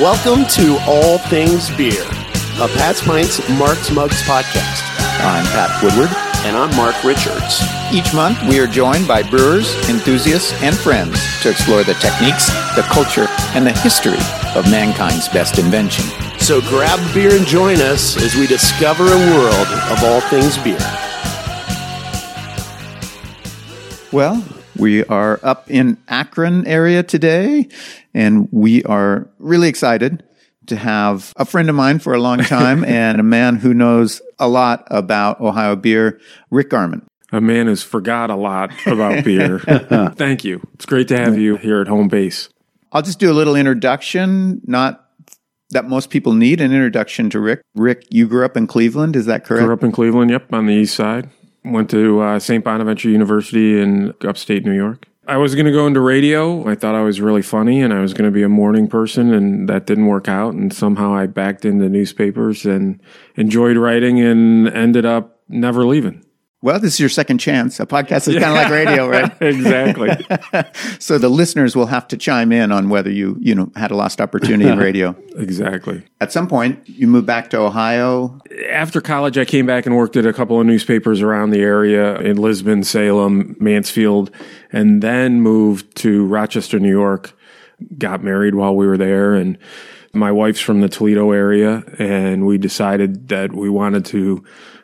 Welcome to All Things Beer, a Pat's Pints Mark's Mugs podcast. I'm Pat Woodward. And I'm Mark Richards. Each month, we are joined by brewers, enthusiasts, and friends to explore the techniques, the culture, and the history of mankind's best invention. So grab a beer and join us as we discover a world of all things beer. Well, we are up in Akron area today, and we are really excited to have a friend of mine for a long time and a man who knows a lot about Ohio beer, Rick Armon. A man who's forgot a lot about beer. Thank you. It's great to have you here at home base. I'll just do a little introduction, not that most people need an introduction to Rick. Rick, you grew up in Cleveland, is that correct? Grew up in Cleveland, yep, on the east side. Went to uh, St. Bonaventure University in upstate New York. I was going to go into radio. I thought I was really funny and I was going to be a morning person, and that didn't work out. And somehow I backed into newspapers and enjoyed writing and ended up never leaving. Well, this is your second chance. A podcast is kind of like radio, right? exactly. so the listeners will have to chime in on whether you, you know, had a lost opportunity in radio. exactly. At some point, you moved back to Ohio. After college, I came back and worked at a couple of newspapers around the area in Lisbon, Salem, Mansfield, and then moved to Rochester, New York. Got married while we were there and my wife's from the Toledo area and we decided that we wanted to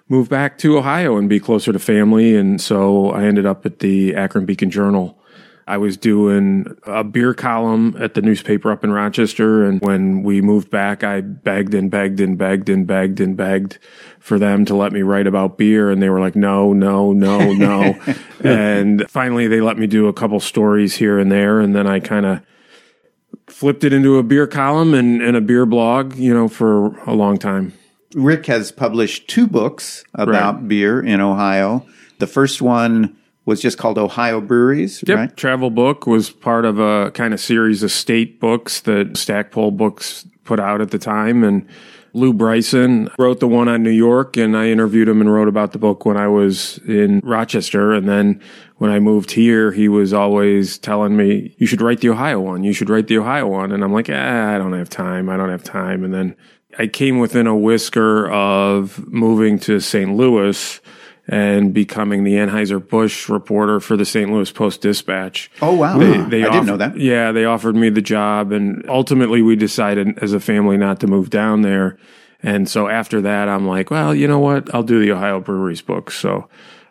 move back to Ohio and be closer to family. And so I ended up at the Akron Beacon Journal. I was doing a beer column at the newspaper up in Rochester. And when we moved back, I begged and begged and begged and begged and begged for them to let me write about beer. And they were like, no, no, no, no. and finally, they let me do a couple stories here and there. And then I kind of flipped it into a beer column and, and a beer blog, you know, for a long time. Rick has published two books about right. beer in Ohio. The first one was just called Ohio Breweries, yep. right? Travel book was part of a kind of series of state books that Stackpole Books put out at the time. And Lew Bryson wrote the one on New York, and I interviewed him and wrote about the book when I was in Rochester. And then when I moved here, he was always telling me, You should write the Ohio one. You should write the Ohio one. And I'm like, ah, I don't have time. I don't have time. And then I came within a whisker of moving to St. Louis and becoming the Anheuser-Busch reporter for the St. Louis Post Dispatch. Oh, wow. They, ah, they I didn't know that. Yeah, they offered me the job. And ultimately, we decided as a family not to move down there. And so after that, I'm like, well, you know what? I'll do the Ohio Breweries book. So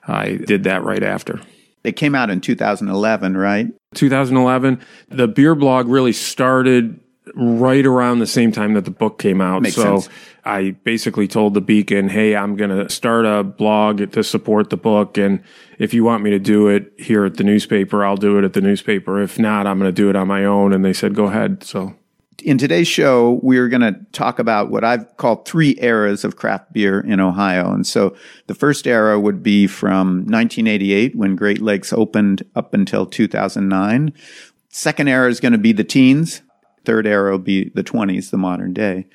I did that right after. It came out in 2011, right? 2011. The beer blog really started right around the same time that the book came out. Makes so sense. I basically told the Beacon, "Hey, I'm going to start a blog to support the book, and if you want me to do it here at the newspaper, I'll do it at the newspaper. If not, I'm going to do it on my own." And they said, "Go ahead." So. In today's show, we're going to talk about what I've called three eras of craft beer in Ohio. And so the first era would be from 1988 when Great Lakes opened up until 2009. Second era is going to be the teens, Third era will be the 20s, the modern day.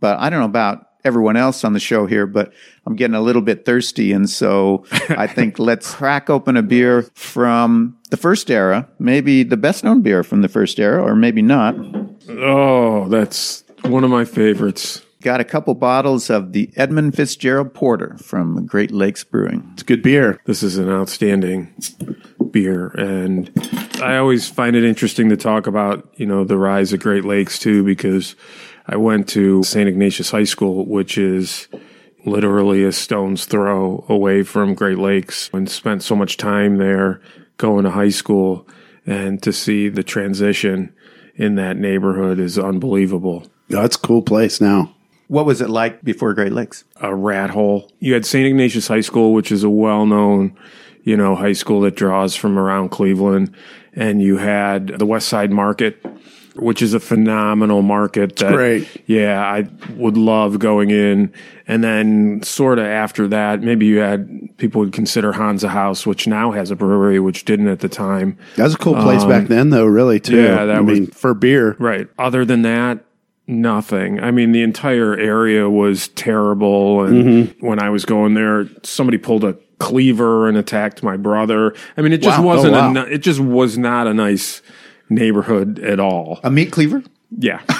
But I don't know about everyone else on the show here, but I'm getting a little bit thirsty. And so I think let's crack open a beer from the first era, maybe the best known beer from the first era, or maybe not. Oh, that's one of my favorites. Got a couple bottles of the Edmund Fitzgerald Porter from Great Lakes Brewing. It's good beer. This is an outstanding beer. And I always find it interesting to talk about, you know, the rise of Great Lakes too, because I went to St. Ignatius High School, which is literally a stone's throw away from Great Lakes and spent so much time there going to high school and to see the transition in that neighborhood is unbelievable. That's a cool place now. What was it like before Great Lakes? A rat hole. You had St. Ignatius High School, which is a well known you know, high school that draws from around Cleveland. And you had the West Side Market, which is a phenomenal market. That, great. Yeah, I would love going in. And then sort of after that, maybe you had people would consider Hansa House, which now has a brewery, which didn't at the time. That was a cool place um, back then, though, really, too. Yeah, that I was, mean, for beer. Right. Other than that, nothing. I mean, the entire area was terrible. And mm-hmm. when I was going there, somebody pulled a cleaver and attacked my brother. I mean, it just wow. Oh, wasn't. Oh, wow. a, it just was not a nice neighborhood at all. A meat cleaver? Yeah.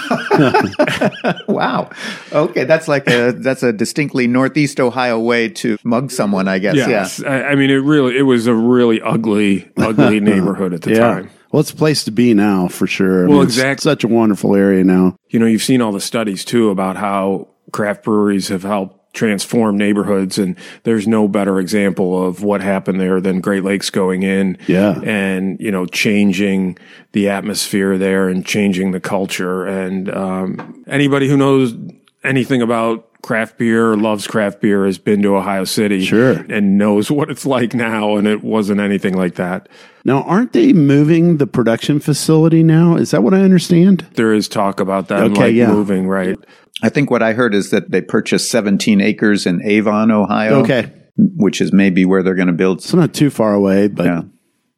Wow. Okay, that's like a that's a distinctly Northeast Ohio way to mug someone, I guess. Yes. I, I mean, it really, it was a really ugly, ugly neighborhood at the Yeah. time. Well, it's a place to be now for sure. I Well, mean, it's Such a wonderful area now. You know, you've seen all the studies too about how craft breweries have helped transform neighborhoods and there's no better example of what happened there than Great Lakes going in Yeah. and you know changing the atmosphere there and changing the culture and um, anybody who knows anything about craft beer or loves craft beer has been to Ohio City Sure. and knows what it's like now and it wasn't anything like that Now, aren't they moving the production facility now? Is that what I understand? there is talk about that Okay, like yeah. moving right I think what I heard is that they purchased 17 acres in Avon, Ohio. Okay. Which is maybe where they're going to build. It's not too far away, but Yeah.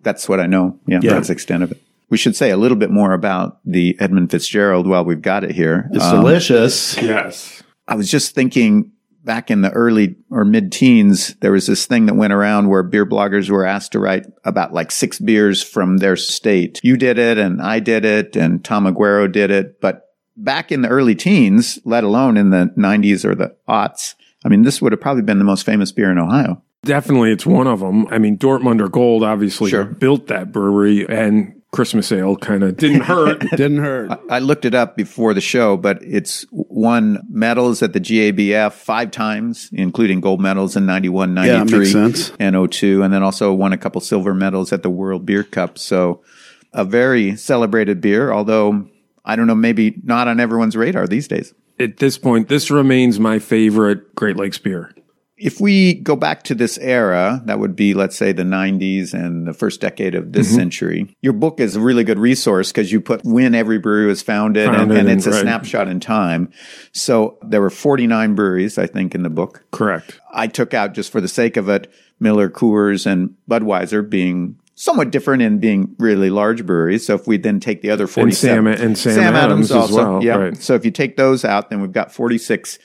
That's what I know. Yeah, Yeah. That's the extent of it. We should say a little bit more about the Edmund Fitzgerald while we've got it here. it's Um, delicious. yes I was just thinking back in the early or mid teens, there was this thing that went around where beer bloggers were asked to write about like six beers from their state. You did it and I did it and Tom Aguero did it. But back in the early teens, let alone in the 90s or the aughts, I mean, this would have probably been the most famous beer in Ohio. Definitely, it's one of them. I mean, Dortmunder Gold obviously Sure. built that brewery, and Christmas Ale kind of didn't hurt. Didn't hurt. I looked it up before the show, but it's won medals at the GABF five times, including gold medals in 91, 93, makes sense. and 02, and then also won a couple silver medals at the World Beer Cup. So a very celebrated beer, although I don't know, maybe not on everyone's radar these days. At this point, this remains my favorite Great Lakes beer. If we go back to this era, that would be, let's say, the 90s and the first decade of Mm-hmm. this century. Your book is a really good resource because you put when every brewery was founded, and, Founded and and- it's a right. snapshot in time. So there were 49 breweries, I think, in the book. Correct. I took out, just for the sake of it, Miller, Coors, and Budweiser being somewhat different in being really large breweries. So if we then take the other 47. Sam- and Sam Adams as well, Yeah. right. So if you take those out, then we've got 46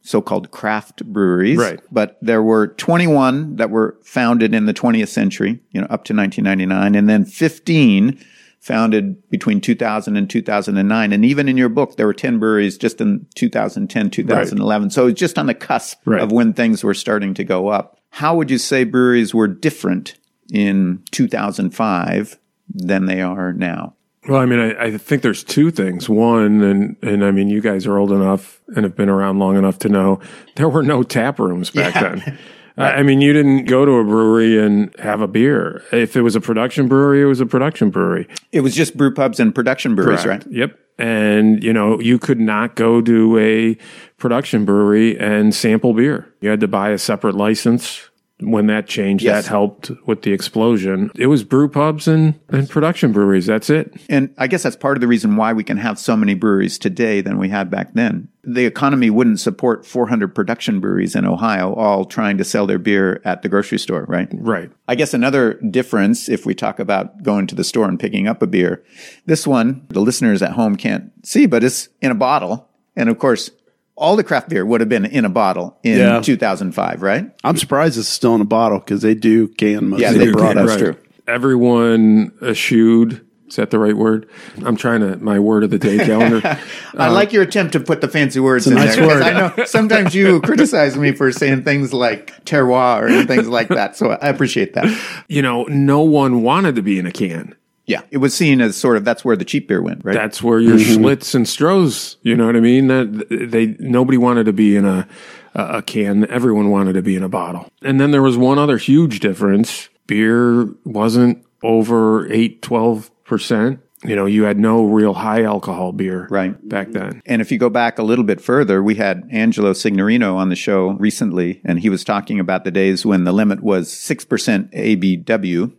so-called craft breweries. Right. But there were 21 that were founded in the 20th century, you know, up to 1999, and then 15 founded between 2000 and 2009. And even in your book, there were 10 breweries just in 2010, 2011. So it's just on the cusp Right. of when things were starting to go up. How would you say breweries were different in 2005 than they are now? Well, I mean, I, I think there's two things. One, and and I mean, you guys are old enough and have been around long enough to know there were no tap rooms back then. I I mean, you didn't go to a brewery and have a beer. If it was a production brewery, it was a production brewery. It was just brew pubs and production breweries, Correct. right? Yep. And, you know, you could not go to a production brewery and sample beer. You had to buy a separate license. When that changed, Yes. that helped with the explosion. It was brew pubs and, and production breweries. That's it. And I guess that's part of the reason why we can have so many breweries today than we had back then. The economy wouldn't support 400 production breweries in Ohio all trying to sell their beer at the grocery store, right? Right. I guess another difference, if we talk about going to the store and picking up a beer, this one, the listeners at home can't see, but it's in a bottle. And of course, all the craft beer would have been in a bottle in Yeah. 2005, right? I'm surprised it's still in a bottle because they do can most Yeah, of they brought beer. us true. Everyone eschewed. Is that the right word? I'm trying to, my word of the day calendar. I like your attempt to put the fancy words a in nice there. 'cause word. I know sometimes you criticize me for saying things like terroir and things like that. So I appreciate that. you know, no one wanted to be in a can. Yeah. It was seen as sort of that's where the cheap beer went, right? That's where your mm-hmm. Schlitz and Strohs, you know what I mean? That they nobody wanted to be in a a can. Everyone wanted to be in a bottle. And then there was one other huge difference. Beer wasn't over 8 12%. You know, you had no real high alcohol beer Right. back then. And if you go back a little bit further, we had Angelo Signorino on the show recently, and he was talking about the days when the limit was 6% ABW,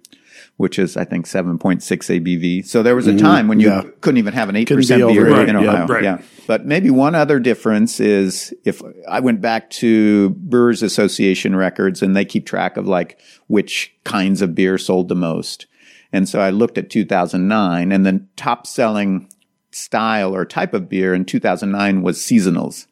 which is, I think, 7.6 ABV. So there was a mm-hmm. time when you yeah. couldn't even have an 8% Couldn't be beer over in eight, yeah, Ohio. right. Yeah. But maybe one other difference is if I went back to Brewers Association records and they keep track of like which kinds of beer sold the most. And so I looked at 2009 and the top selling style or type of beer in 2009 was seasonals.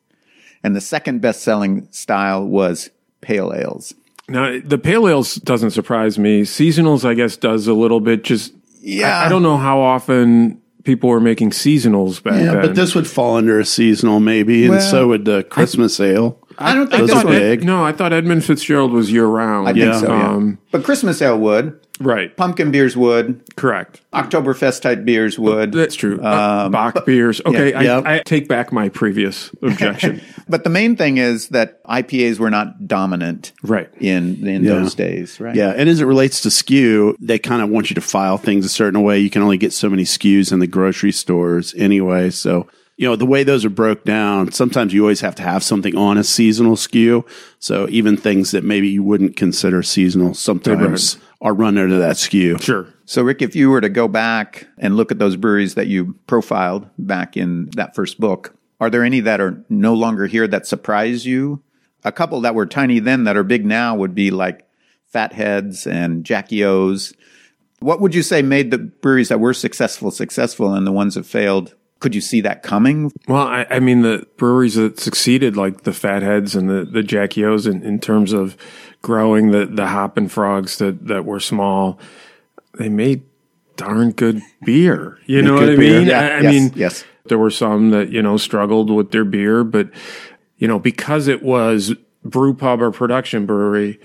And the second best selling style was pale ales. Now, the pale ales doesn't surprise me. Seasonals, I guess, does a little bit. Just Yeah. I, I don't know how often people were making seasonals back Yeah, then. but this would fall under a seasonal maybe, and so would the Christmas ale. I don't think Those that's are Ed- big. no, I thought Edmund Fitzgerald was year round. I think Yeah. so, yeah. Um, but Christmas ale would, right. pumpkin beers would, Correct. Oktoberfest type beers would. That's true. Uh, Bock beers. Okay, yeah. I, I take back my previous objection. But the main thing is that IPAs were not dominant right. in in Yeah. those days, right? Yeah, and as it relates to SKU, they kind of want you to file things a certain way. You can only get so many SKUs in the grocery stores anyway. So, you know, the way those are broke down, sometimes you always have to have something on a seasonal SKU. So even things that maybe you wouldn't consider seasonal sometimes are run under that SKU. Sure. So, Rick, if you were to go back and look at those breweries that you profiled back in that first book, are there any that are no longer here that surprise you? A couple that were tiny then that are big now would be like Fatheads and Jackie O's. What would you say made the breweries that were successful successful and the ones that failed? Could you see that coming? Well, I, I mean, the breweries that succeeded, like the Fatheads and the, the Jackie O's, in, in terms of growing the, the Hoppin' Frogs that, that were small, they made darn good beer. You know what I beer. mean? Yeah, I, I yes, mean, yes. there were some that, you know, struggled with their beer, but, you know, because it was brew pub or production brewery,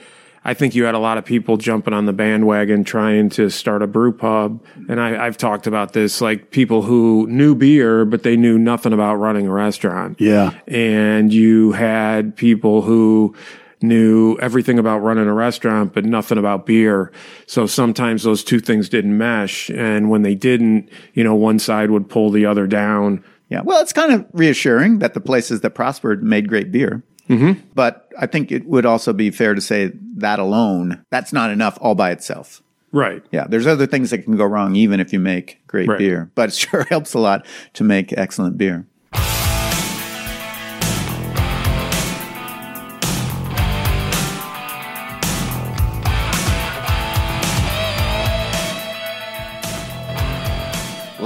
I think you had a lot of people jumping on the bandwagon trying to start a brew pub. And I, I've talked about this, like people who knew beer, but they knew nothing about running a restaurant. Yeah. And you had people who knew everything about running a restaurant, but nothing about beer. So sometimes those two things didn't mesh. And when they didn't, you know, one side would pull the other down. Yeah. Well, it's kind of reassuring that the places that prospered made great beer. Mm-hmm. But I think it would also be fair to say that alone, that's not enough all by itself. Right. Yeah, there's other things that can go wrong even if you make great Right. beer, but it sure helps a lot to make excellent beer.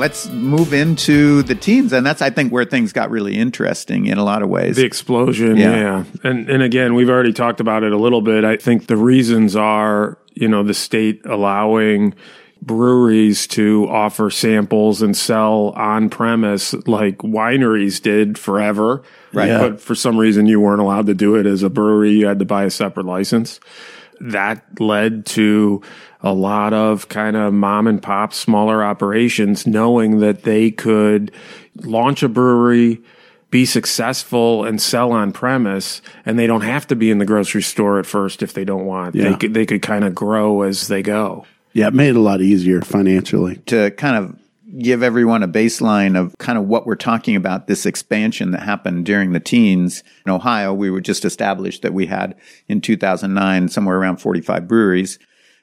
Let's move into the teens, and that's I think where things got really interesting in a lot of ways. The explosion, Yeah. yeah. And and again, we've already talked about it a little bit. I think the reasons are, you know, the state allowing breweries to offer samples and sell on premise like wineries did forever. Right. Yeah. But for some reason you weren't allowed to do it as a brewery. You had to buy a separate license. That led to a lot of kind of mom and pop smaller operations knowing that they could launch a brewery, be successful and sell on premise and they don't have to be in the grocery store at first if they don't want. Yeah. They could they could kind of grow as they go. Yeah, it made it a lot easier financially. to kind of give everyone a baseline of kind of what we're talking about this expansion that happened during the teens in Ohio we were just established that we had in 2009 somewhere around 45 breweries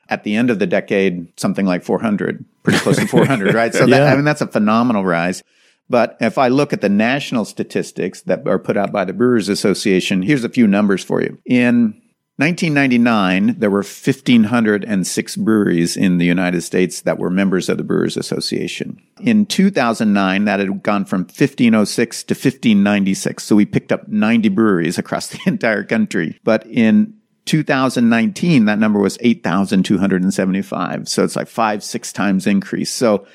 at the end of the decade something like 400 pretty close to 400 right so that, Yeah. I mean that's a phenomenal rise but if I look at the national statistics that are put out by the Brewers Association, here's a few numbers for you. In 1999, there were 1,506 breweries in the United States that were members of the Brewers Association. In 2009, that had gone from 1,506 to 1,596. So we picked up 90 breweries across the entire country. But in 2019, that number was 8,275. So it's like five, six times increase. So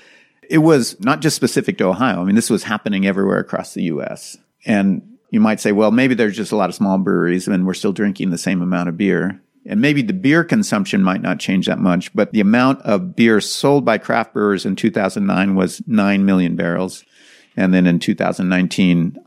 it was not just specific to Ohio. I mean, this was happening everywhere across the U.S. And you might say, well, maybe there's just a lot of small breweries and we're still drinking the same amount of beer. And maybe the beer consumption might not change that much, but the amount of beer sold by craft brewers in 2009 was 9 million barrels. And then in 2019,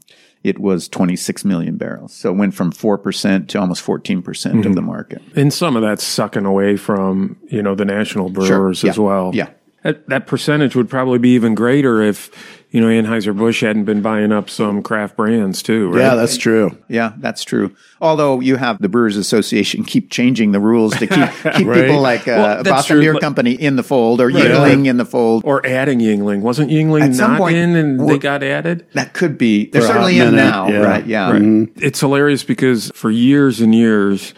it was 26 million barrels. So it went from 4% to almost 14% of mm-hmm. the market. And some of that's sucking away from, you know, the national brewers Yeah. as well. Yeah. That, that percentage would probably be even greater if, you know, Anheuser-Busch hadn't been buying up some craft brands too, right? Yeah, that's true. Yeah, that's true. Although you have the Brewers Association keep changing the rules to keep keep Right. people like uh, Well, that's Boston true, Beer Company in the fold or Yuengling in the fold. Or adding Yuengling. Wasn't Yuengling At some not point- in and they got added? that could be. They're For a hot certainly in minute, now, yeah. right? Yeah. It's hilarious because for years and years,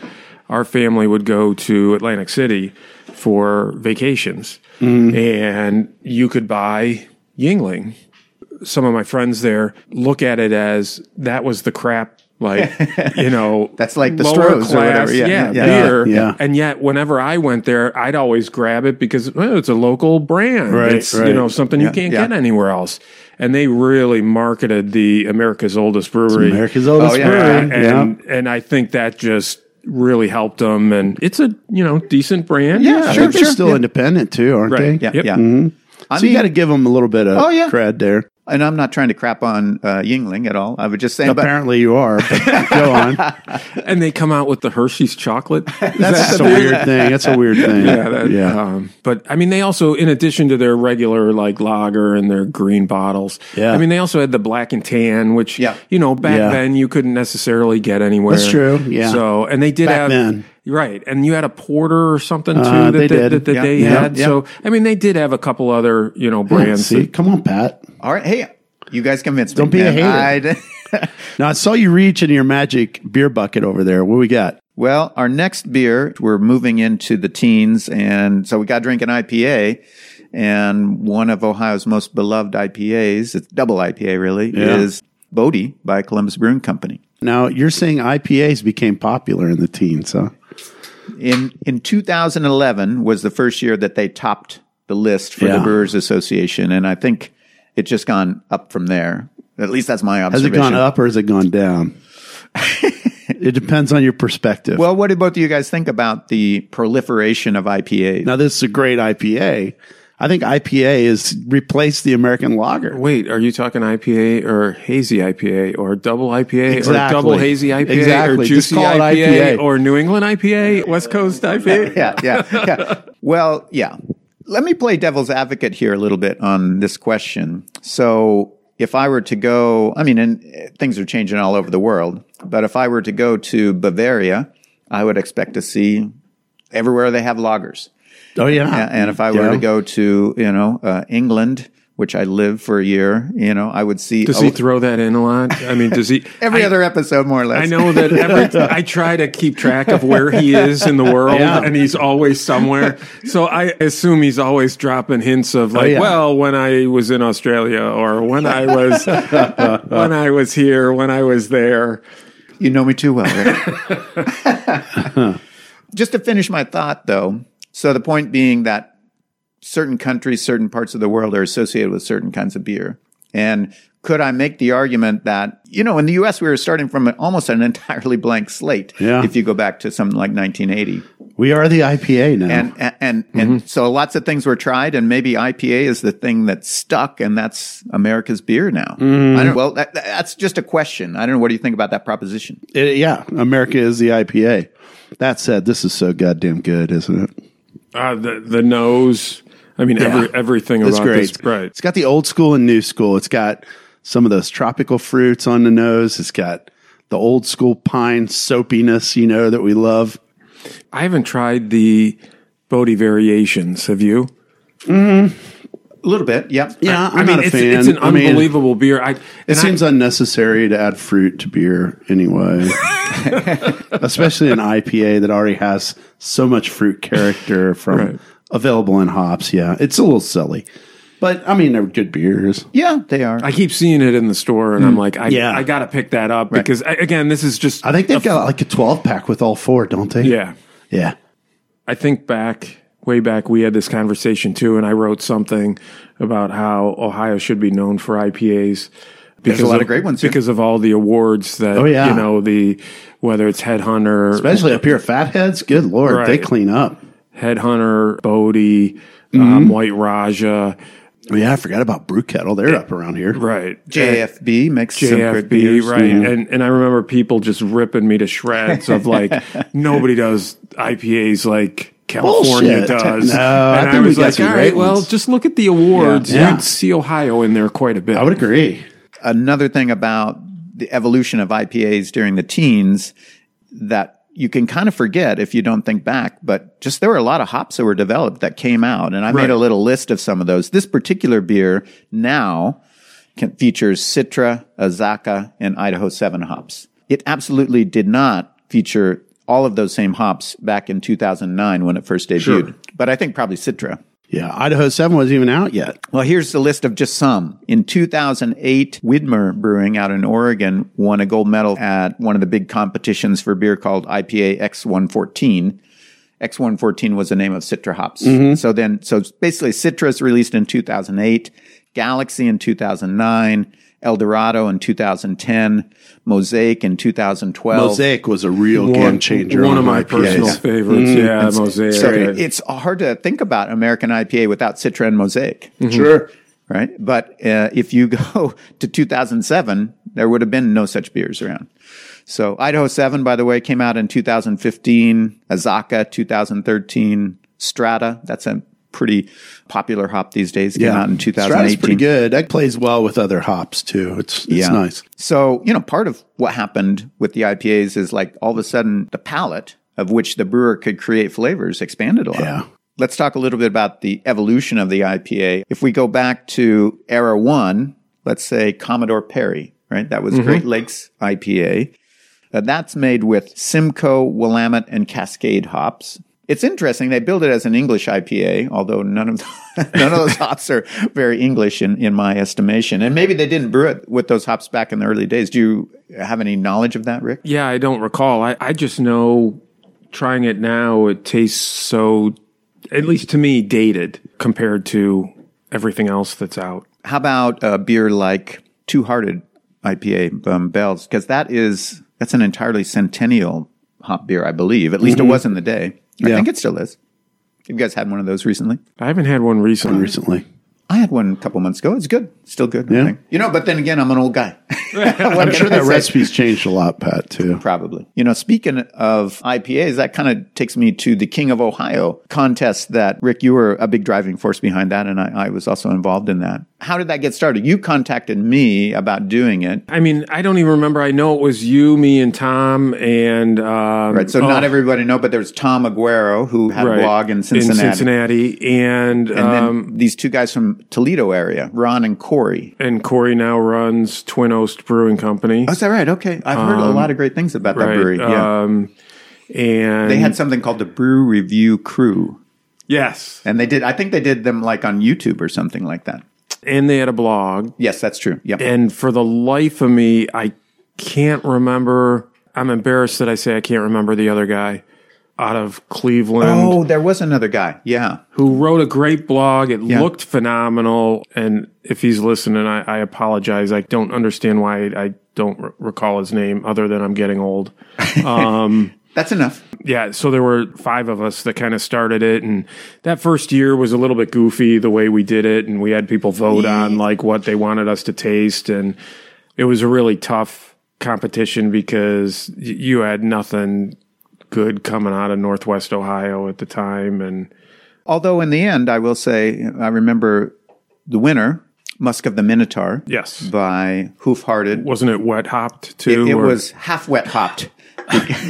our family would go to Atlantic City for vacations, mm. and you could buy Yuengling. Some of my friends there look at it as that was the crap like you know That's like the lower Strohs or whatever. Yeah, yeah, yeah, beer yeah. and yet whenever i went there i'd always grab it because well, it's a local brand Right, it's you know something Yeah, you can't yeah. get anywhere else and they really marketed the america's oldest brewery America's oldest Oh, yeah. brewery. and and i think that just really helped them and it's a you know decent brand Yeah, I sure, think they're sure. still Yeah. independent too, aren't Right. they? Yeah, Yep. yeah. Mm-hmm. I so you mean- got to give them a little bit of Oh, yeah. cred there. And I'm not trying to crap on uh, Yuengling at all. I would just say, but Apparently you are. But go on. and they come out with the hershey's chocolate That's a weird thing. That's a weird thing. yeah, that, yeah. Um, but I mean, they also, in addition to their regular like lager and their green bottles, Yeah. I mean, they also had the black and tan, which Yeah. you know back Yeah. then you couldn't necessarily get anywhere. That's true, yeah. So and they did Back have then. Right, and you had a porter or something too Uh, that they they, did. that, that Yeah. they Yeah. had. Yeah. So I mean, they did have a couple other you know Yeah, brands. See, come on, Pat. all right, hey, you guys convinced me. Don't be a hater. I- Now I saw you reach in your magic beer bucket over there. What we got? Well, our next beer, we're moving into the teens, and so we got to drink an IPA. And one of Ohio's most beloved IPAs, it's double IPA really, Yeah. is Bodhi by Columbus Brewing Company. Now you're saying IPAs became popular in the teens, huh? In in 2011 was the first year that they topped the list for the Brewers Association, and I think it's just gone up from there. At least that's my observation. Has it gone up or has it gone down? it depends on your perspective. Well, what do both of you guys think about the proliferation of IPAs? now this is a great IPA. I think IPA has replaced the American lager. Wait, are you talking IPA or hazy IPA or double IPA Exactly. or double hazy IPA Exactly. or juicy IPA, IPA. or New England IPA, West Coast IPA? yeah, yeah, yeah. Well, yeah. Let me play devil's advocate here a little bit on this question. So, if I were to go, I mean, and things are changing all over the world, but if I were to go to Bavaria, I would expect to see everywhere they have lagers. Oh yeah. A- And if I were Yeah. to go to, you know, uh, England, which I lived for a year, you know, I would see Does a- he throw that in a lot? I mean, does he? every I- other episode more or less. I know that every, I try to keep track of where he is in the world, Yeah. and he's always somewhere. So I assume he's always dropping hints of like, Oh, yeah. well, when I was in Australia, or when I was when I was here, when I was there. You know me too well, Rick. Just to finish my thought, though. So the point being that certain countries, certain parts of the world are associated with certain kinds of beer. And could I make the argument that, you know, in the US, we were starting from an, almost an entirely blank slate. Yeah. If you go back to something like 1980. we are the IPA now. And, and, and, and mm-hmm. so lots of things were tried and maybe IPA is the thing that stuck and that's America's beer now. Mm-hmm. I don't, well, that, that's just a question. I don't know. What do you think about that proposition? It- yeah, America is the IPA. That said, this is so goddamn good, isn't it? Uh, the the nose. I mean, every everything It's about great. this. Right. It's got the old school and new school. It's got some of those tropical fruits on the nose. It's got the old school pine soapiness, you know, that we love. I haven't tried the Bodhi variations. Have you? A little bit. Yep. Yeah, I'm I mean, not a it's, fan. it's an I mean, unbelievable beer. I, It and I- seems unnecessary to add fruit to beer anyway, especially an IPA that already has so much fruit character from Right. available in hops. Yeah, it's a little silly, but I mean, they're good beers. Yeah, they are. I keep seeing it in the store, and I'm mm. like, I, Yeah. I got to pick that up because I, again, this is just. I think they've got like a 12 pack with all four, don't they? yeah. yeah. I think back way back we had this conversation too, and I wrote something about how Ohio should be known for IPAs. Because a lot of great ones here. because of all the awards that Oh, yeah. you know the whether it's Headhunter, Especially up here Fatheads. Good lord, they clean up. Headhunter, Bodhi, Mm-hmm. um, White Rajah, Oh, yeah, I forgot about Brew Kettle. They're up around here. right? JFB makes some good JFB, beers. right? And and I remember people just ripping me to shreds of like nobody does IPAs like California Bullshit. does. No, I and I, think we was got like, some all great right, well, ones." just look at the awards. Yeah. You'd see Ohio in there quite a bit. I would agree. Another thing about the evolution of IPAs during the teens that you can kind of forget if you don't think back, but just there were a lot of hops that were developed that came out. And I made a little list of some of those. This particular beer now can, features Citra, Azacca, and Idaho 7 hops. It absolutely did not feature all of those same hops back in 2009 when it first debuted. Sure. But I think probably Citra. Yeah, Idaho 7 wasn't even out yet. Well, here's the list of just some. In 2008, Widmer Brewing out in Oregon won a gold medal at one of the big competitions for beer called IPA X114. X114 was the name of Citra hops. Mm-hmm. So then, so basically Citra's released in 2008, Galaxy in 2009, El Dorado in 2010, Mosaic in 2012. Mosaic was a real game One, changer. one on of my IPAs. personal favorites. Yeah, Mosaic. So Yeah. it's hard to think about American IPA without Citra and Mosaic. Sure. right? But uh, if you go to 2007, there would have been no such beers around. So Idaho 7, by the way, came out in 2015, Azacca 2013, Strata, that's a pretty popular hop these days, came out in Strata's 2018. pretty good. That plays well with other hops too. It's, it's Yeah. nice. So, you know, part of what happened with the IPAs is like all of a sudden the palette of which the brewer could create flavors expanded a lot. Yeah. Let's talk a little bit about the evolution of the IPA. If we go back to era one, let's say Commodore Perry, right? That was Great Lakes IPA. Uh, that's made with Simcoe, Willamette, and Cascade hops. It's interesting. They build it as an English IPA, although none of none of those hops are very English in, in my estimation. And maybe they didn't brew it with those hops back in the early days. Do you have any knowledge of that, Rick? Yeah, I don't recall. I, I just know trying it now, it tastes so, at least to me, dated compared to everything else that's out. How about a beer like Two Hearted IPA um, Bells? Because that is that's an entirely centennial hop beer, I believe. At least it was in the day. I Yeah. think it still is. You guys had one of those recently? I haven't had one recently. Recently. I had one a couple months ago. It's good. Still good. I Yeah. think. You know, but then again, I'm an old guy. I'm sure that recipe's changed a lot, Pat, too. Probably. You know, speaking of IPAs, that kind of takes me to the King of Ohio contest that, Rick, you were a big driving force behind that, and I, I was also involved in that. How did that get started? You contacted me about doing it. I mean, I don't even remember. I know it was you, me, and Tom, and um, Right. So oh, not everybody know, but there's Tom Aguero who had a blog in Cincinnati. in Cincinnati, and And then um, these two guys from Toledo area, Ron and Corey. And Corey now runs Twin Oast Brewing Company. Oh, is that right? Okay. I've heard a lot of great things about that right, brewery. Yeah. Um, and they had something called the Brew Review Crew. yes, And they did, I think they did them like on YouTube or something like that. and they had a blog. Yes, that's true. Yep. And for the life of me, I can't remember. I'm embarrassed that I say I can't remember the other guy out of Cleveland oh, there was another guy. Yeah. who wrote a great blog. It looked phenomenal. And if he's listening, I, I apologize. I don't understand why I don't r- recall his name other than I'm getting old. Um, That's enough. Yeah, so there were five of us that kind of started it, and that first year was a little bit goofy the way we did it, and we had people vote on like what they wanted us to taste, and it was a really tough competition because y- you had nothing good coming out of Northwest Ohio at the time, and Although in the end, I will say, I remember the winner, Musk of the Minotaur, yes, by Hoof Hearted. wasn't it wet hopped too? it or- was half wet hopped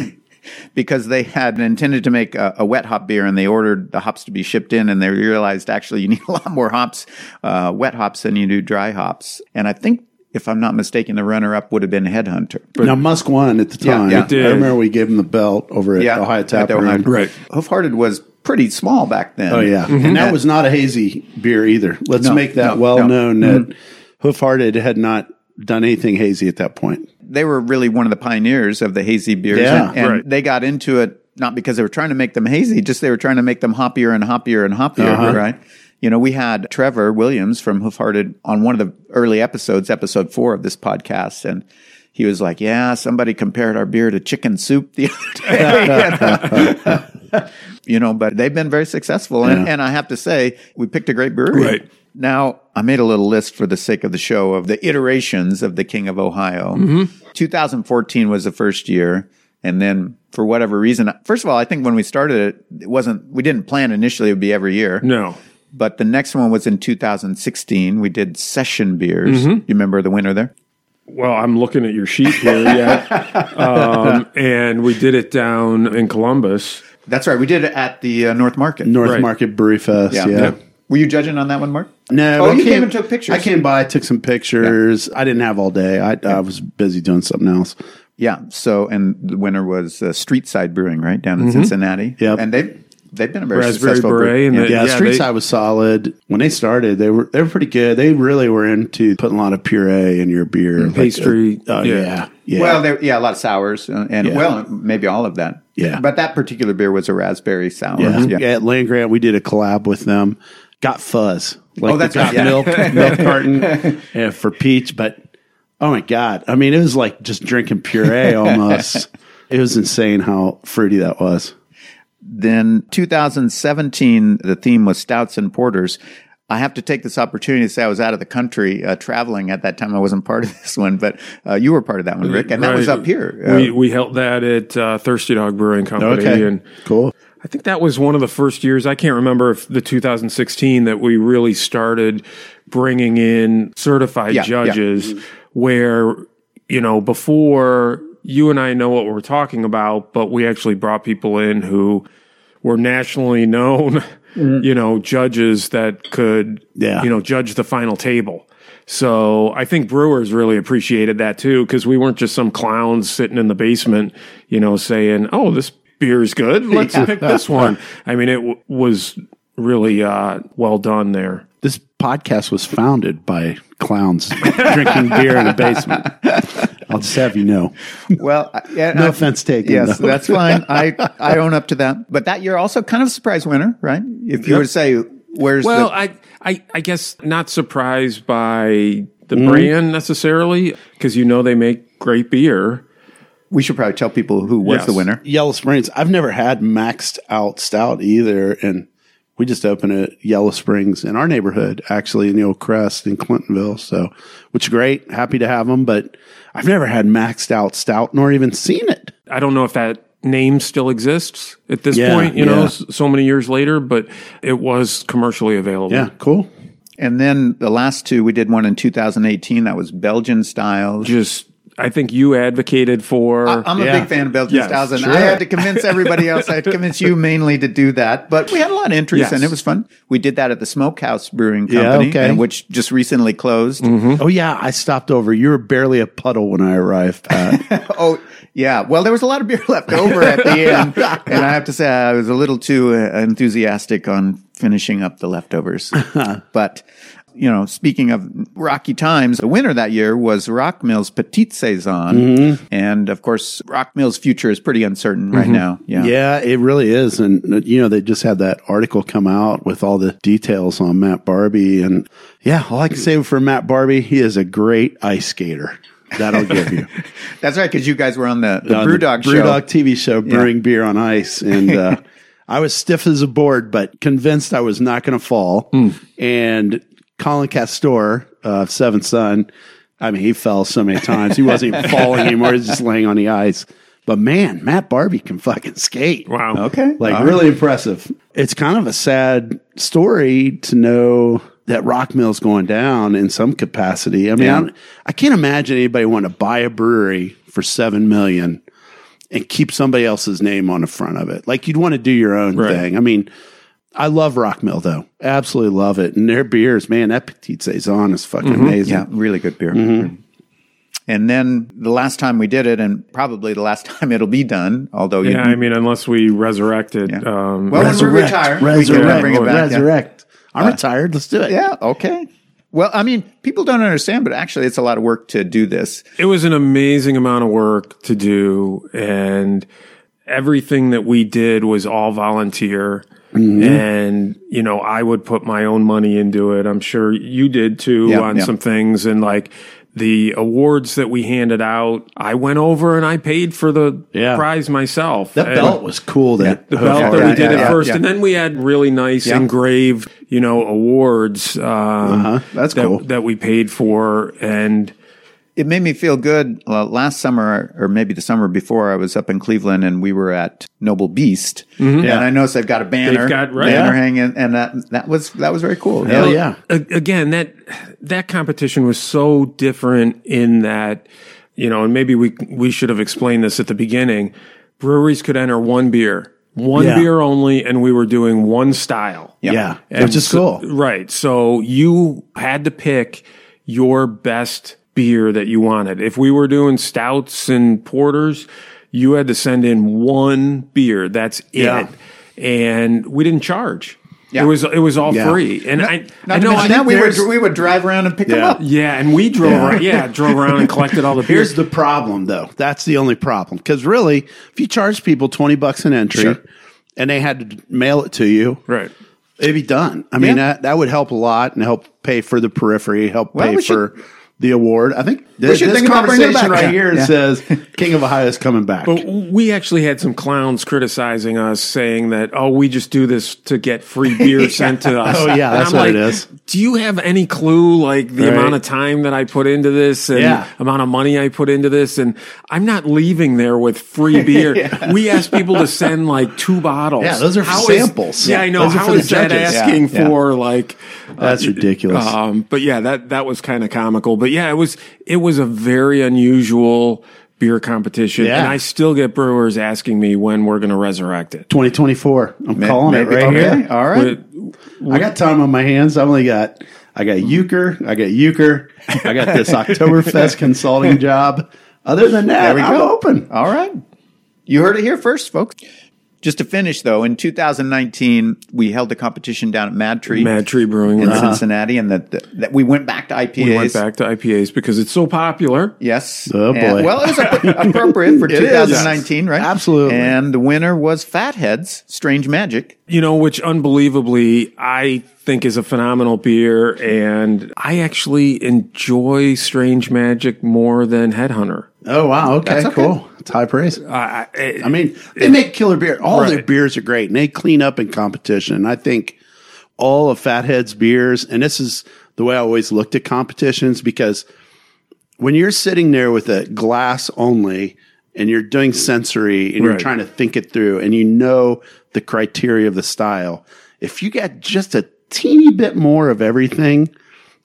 because they had intended to make a, a wet hop beer and they ordered the hops to be shipped in and they realized actually you need a lot more hops, uh, wet hops than you do dry hops. And I think if I'm not mistaken, the runner up would have been Headhunter. now, Musk won at the time. yeah. It did. I remember we gave him the belt over at Yeah, Ohio Tap the Ohio- Room. right. Hoof Hearted was pretty small back then. Oh, yeah. And that was not a hazy beer either. Let's No, make that no, well no. known that Hoof Hearted had not done anything hazy at that point. they were really one of the pioneers of the hazy beers. Yeah, and and right. they got into it not because they were trying to make them hazy, just they were trying to make them hoppier and hoppier and hoppier, Uh-huh. right? You know, we had Trevor Williams from Hoof Hearted on one of the early episodes, episode four of this podcast, and he was like, "Yeah, somebody compared our beer to chicken soup the other day." you know, but they've been very successful, and, Yeah. and I have to say, we picked a great brewery. Right. Now, I made a little list for the sake of the show of the iterations of the King of Ohio. Mm-hmm. 2014 was the first year. And then for whatever reason, first of all, I think when we started it, it wasn't, we didn't plan initially it would be every year. no. But the next one was in 2016. We did session beers. You remember the winner there? Well, I'm looking at your sheet here, yeah. um, and we did it down in Columbus. That's right. We did it at the uh, North Market. North Right. Market Brewery Fest. Yeah. Yeah. Were you judging on that one, Mark? No, Oh, I you came and took pictures. I came by, took some pictures. I didn't have all day. I, I was busy doing something else. Yeah. So, and the winner was uh, Street Side Brewing, right down in Cincinnati. Yep. And they They've been a very Raspberry successful Beret group. and Yeah. the- Yeah, Yeah, Street they- Side was solid when they started. They were they were pretty good. They really were into putting a lot of puree in your beer, Like, pastry, uh, oh yeah. yeah, yeah. Well, yeah, a lot of sours, uh, and Yeah. well, maybe all of that. Yeah. but that particular beer was a raspberry sour. yeah. Yeah, yeah. At Land Grant, we did a collab with them. Got fuzz. Like Oh, that's the right, yeah. milk milk carton yeah, for peach, but oh my god! I mean, it was like just drinking puree almost. it was insane how fruity that was. Then 2017, the theme was stouts and porters. I have to take this opportunity to say I was out of the country uh, traveling at that time. I wasn't part of this one, but uh, you were part of that one, Rick, and that was up here. Uh, we we held that at uh, Thirsty Dog Brewing Company, and cool. I think that was one of the first years. I can't remember if the 2016 that we really started bringing in certified Yeah, yeah. judges, where you know before you and I know what we're talking about, but we actually brought people in who were nationally known, you know, judges that could, Yeah. you know, judge the final table. So I think brewers really appreciated that too, because we weren't just some clowns sitting in the basement, you know, saying, "Oh, this beer's good. Let's pick this one." I mean, it w- was really uh, well done there. This podcast was founded by clowns drinking beer in a basement. I'll just have you know. well, yeah, No I- offense taken. Yes, though. that's fine. I I own up to that. But that you're also kind of a surprise winner, right? If you were to say, "Where's Well, the?" I, I, I guess not surprised by the Mm-hmm. brand necessarily, because you know they make great beer. We should probably tell people who was Yes. the winner. Yellow Springs. I've never had maxed out stout either, and we just opened at Yellow Springs in our neighborhood, actually in the old Crest in Clintonville. So, which is great. Happy to have them, but I've never had maxed out stout nor even seen it. I don't know if that name still exists at this Yeah, point, you know, yeah. s- so many years later, but it was commercially available. Yeah, cool. And then the last two, we did one in 2018. That was Belgian styles. Just, I think you advocated for. I'm a Yeah. big fan of Belgian Yes, styles, and sure. I had to convince everybody else. I had to convince you mainly to do that, but we had a lot of interest, Yes. and it was fun. We did that at the Smokehouse Brewing Yeah, Company, okay. and which just recently closed. Oh yeah, I stopped over. You were barely a puddle when I arrived, Pat. Oh, yeah. Well, there was a lot of beer left over at the end, and I have to say I was a little too uh, enthusiastic on finishing up the leftovers. but you know, speaking of rocky times, the winner that year was Rock Mill's Petite Saison, and of course, Rock Mill's future is pretty uncertain right now. Yeah. Yeah, it really is. And, you know, they just had that article come out with all the details on Matt Barbee. And yeah, all I can say for Matt Barbee, he is a great ice skater. That'll give you. That's right, because you guys were on the, the Brewdog show. Brewdog TV show, brewing beer on ice. And, uh, I was stiff as a board, but convinced I was not going to fall. Hmm. And Collin Castore, uh, Seventh Son, I mean, he fell so many times. He wasn't even falling anymore. He was just laying on the ice. But man, Matt Barbee can fucking skate. wow. Okay. Like All really impressive. It's kind of a sad story to know that Rock Mill's going down in some capacity. I mean, Yeah. I, I can't imagine anybody want to buy a brewery for seven million and keep somebody else's name on the front of it. Like you'd want to do your own Right. thing. I mean, I love Rock Mill though. Absolutely love it. And their beers, man, that Petite Saison is fucking amazing. Yeah, really good beer. Mm-hmm. And then the last time we did it, and probably the last time it'll be done, although Yeah, I mean, unless we resurrect it. Yeah. Um, Well, when we retire, we can resurrect, bring it back. yeah. resurrect. I'm retired. Let's do it. Yeah, okay. Well, I mean, people don't understand, but actually, it's a lot of work to do this. it was an amazing amount of work to do and everything that we did was all volunteer and you know i would put my own money into it i'm sure you did too Yeah, on yeah. some things and like the awards that we handed out i went over and i paid for the Yeah. prize myself That And- belt was cool. That the belt Yeah, that yeah, we did yeah, at yeah, first, yeah. and then we had really nice Yeah. engraved, you know, awards um, Uh-huh. That's that, cool. that we paid for, and It made me feel good. Well, last summer, or maybe the summer before, I was up in Cleveland, and we were at Noble Beast, mm-hmm. and I noticed they've got a banner, They've got- right. banner Yeah. hanging, and that that was that was very cool. Hell yeah. a- again, that that competition was so different in that, you know, and maybe we we should have explained this at the beginning. Breweries could enter one beer, one Yeah. beer only, and we were doing one style. Yeah. And Which is so- cool. Right. So you had to pick your best beer that you wanted. If we were doing stouts and porters, you had to send in one beer. That's it. Yeah. and we didn't charge. Yeah. It was it was all Yeah. free, and I Not I know I, that we would we would drive around and pick them Yeah. up. yeah, and we drove Yeah. around, yeah drove around and collected all the beer. Here's the problem, though. That's the only problem. Because really, if you charge people twenty bucks an entry, Sure. and they had to mail it to you, right. it'd be done. I mean, that, that would help a lot and help pay for the periphery, help Well, pay we should- for the award. I think this, this think about bringing it conversation back. right Yeah. here Yeah. says King of Ohio is coming back. But we actually had some clowns criticizing us, saying that, "Oh, we just do this to get free beer sent to us." Oh, yeah, And that's I'm what like, it is. Do you have any clue, like the Right. amount of time that I put into this and Yeah. amount of money I put into this? And I'm not leaving there with free beer. We asked people to send like two bottles. Yeah, those are for How is- samples. yeah, I know. Those are How for the that asking Yeah, yeah. for like? That's ridiculous. Um, but yeah, that that was kind of comical. But yeah, it was it was a very unusual beer competition, Yeah. and I still get brewers asking me when we're going to resurrect it. 2024. I'm calling Maybe- it right okay, here. All right. But I got time on my hands. I only got I got euchre, I got euchre, I got this Oktoberfest consulting job. Other than that, There we I'm go. open. All right. You heard it here first, folks. Just to finish, though, in 2019, we held a competition down at MadTree Mad Tree Brewing. in uh, Cincinnati, and that that we went back to IPAs. we went back to IPAs because it's so popular. Yes. Oh, And- boy. well, it was ap- appropriate for It is. 2019, right? Absolutely. And the winner was Fat Head's Strange Magic. You know, which unbelievably I think is a phenomenal beer, and I actually enjoy Strange Magic more than Headhunter. Oh wow, okay, That's okay. cool. It's high praise. I, I, I mean, they make killer beer. All their beers are great, and they clean up in competition. And I think all of Fat Head's beers, and this is the way I always looked at competitions, because when you're sitting there with a glass only, and you're doing sensory, and you're trying to think it through, and you know the criteria of the style, if you get just a teeny bit more of everything.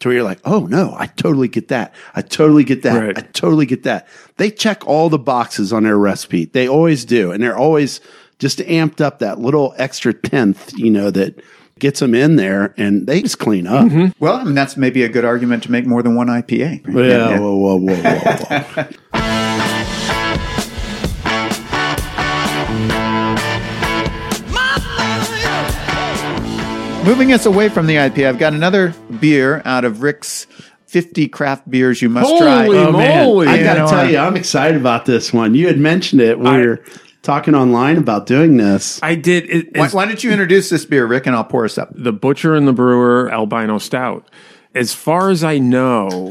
To where you're like, oh no, I totally get that. I totally get that. Right. I totally get that. They check all the boxes on their recipe. They always do. And they're always just amped up that little extra tenth, you know, that gets them in there and they just clean up. Mm-hmm. Well, I mean, that's maybe a good argument to make more than one IPA. Yeah, Whoa, whoa, whoa, whoa, whoa. Moving us away from the IPA, I've got another beer out of Rick's 50 craft beers you must try. Holy Oh, man. moly. I got to tell uh, you, I'm excited about this one. You had mentioned it when I- we were talking online about doing this. I did. It, Why, why don't you introduce this beer, Rick, and I'll pour us up. the Butcher and the Brewer Albino Stout. As far as I know,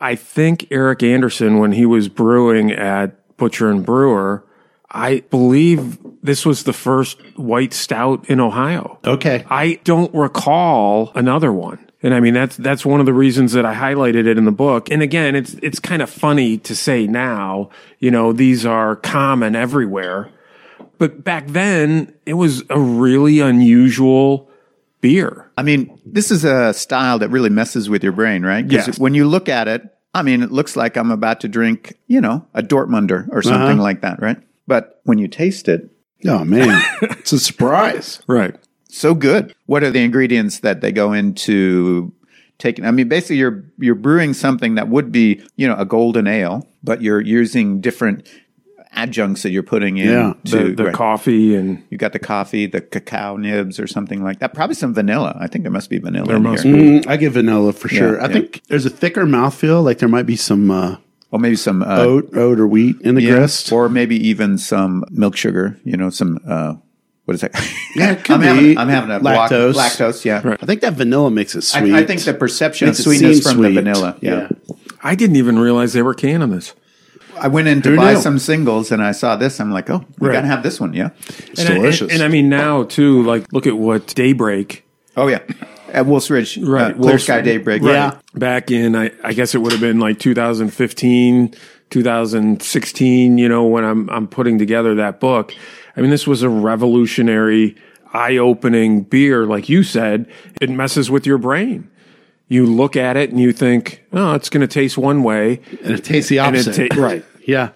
I think Eric Anderson, when he was brewing at Butcher and Brewer, I believe this was the first white stout in Ohio. Okay. I don't recall another one. And I mean that's that's one of the reasons that I highlighted it in the book. And again, it's it's kind of funny to say now, you know, these are common everywhere. But back then, it was a really unusual beer. I mean, this is a style that really messes with your brain, right? Yes. when you look at it, I mean, it looks like I'm about to drink, you know, a Dortmunder or something uh-huh. like that, right? But when you taste it, Oh, man. it's a surprise. Right. so good. What are the ingredients that they go into taking? I mean, basically, you're you're brewing something that would be, you know, a golden ale, but you're using different adjuncts that you're putting in. Yeah. The, to, the right. coffee and You got the coffee, the cacao nibs, or something like that. Probably some vanilla. I think there must be vanilla. There in must here. be. Mm, I give vanilla for sure. I yeah. think there's a thicker mouthfeel. Like there might be some uh, Or maybe some uh, oat, oat or wheat in the yeah, grist. or maybe even some milk sugar. You know, some uh, what is that? Yeah, it could I'm be. having, I'm having a block- Lactose. lactose, yeah. Right. I think that vanilla makes it sweet. I, I think the perception Makes of sweetness seem from the vanilla. Yeah. I didn't even realize they were canning this. I went in to Who buy knew? some singles and I saw this. I'm like, oh, we Right. got to have this one. Yeah. It's and I- delicious. and, and I mean now too, like look at what Daybreak Oh, yeah. At Wolf's Ridge, Right, uh, Clear Wolf's- Sky Daybreak. Right. Yeah. Back in, I, I guess it would have been like 2015, 2016, you know, when I'm, I'm putting together that book. I mean, this was a revolutionary, eye opening beer. Like you said, it messes with your brain. You look at it and you think, oh, it's going to taste one way. and it tastes the And it opposite. ta- right. yeah.